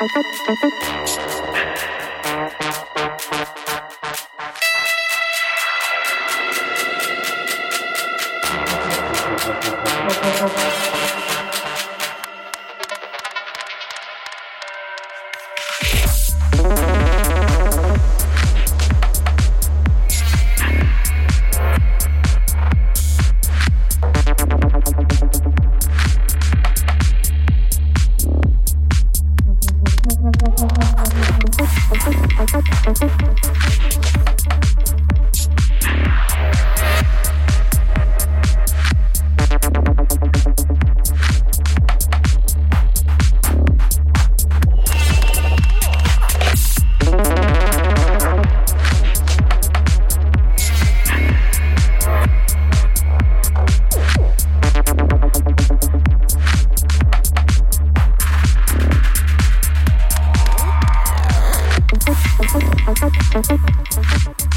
Ay, ¡Ah, ah,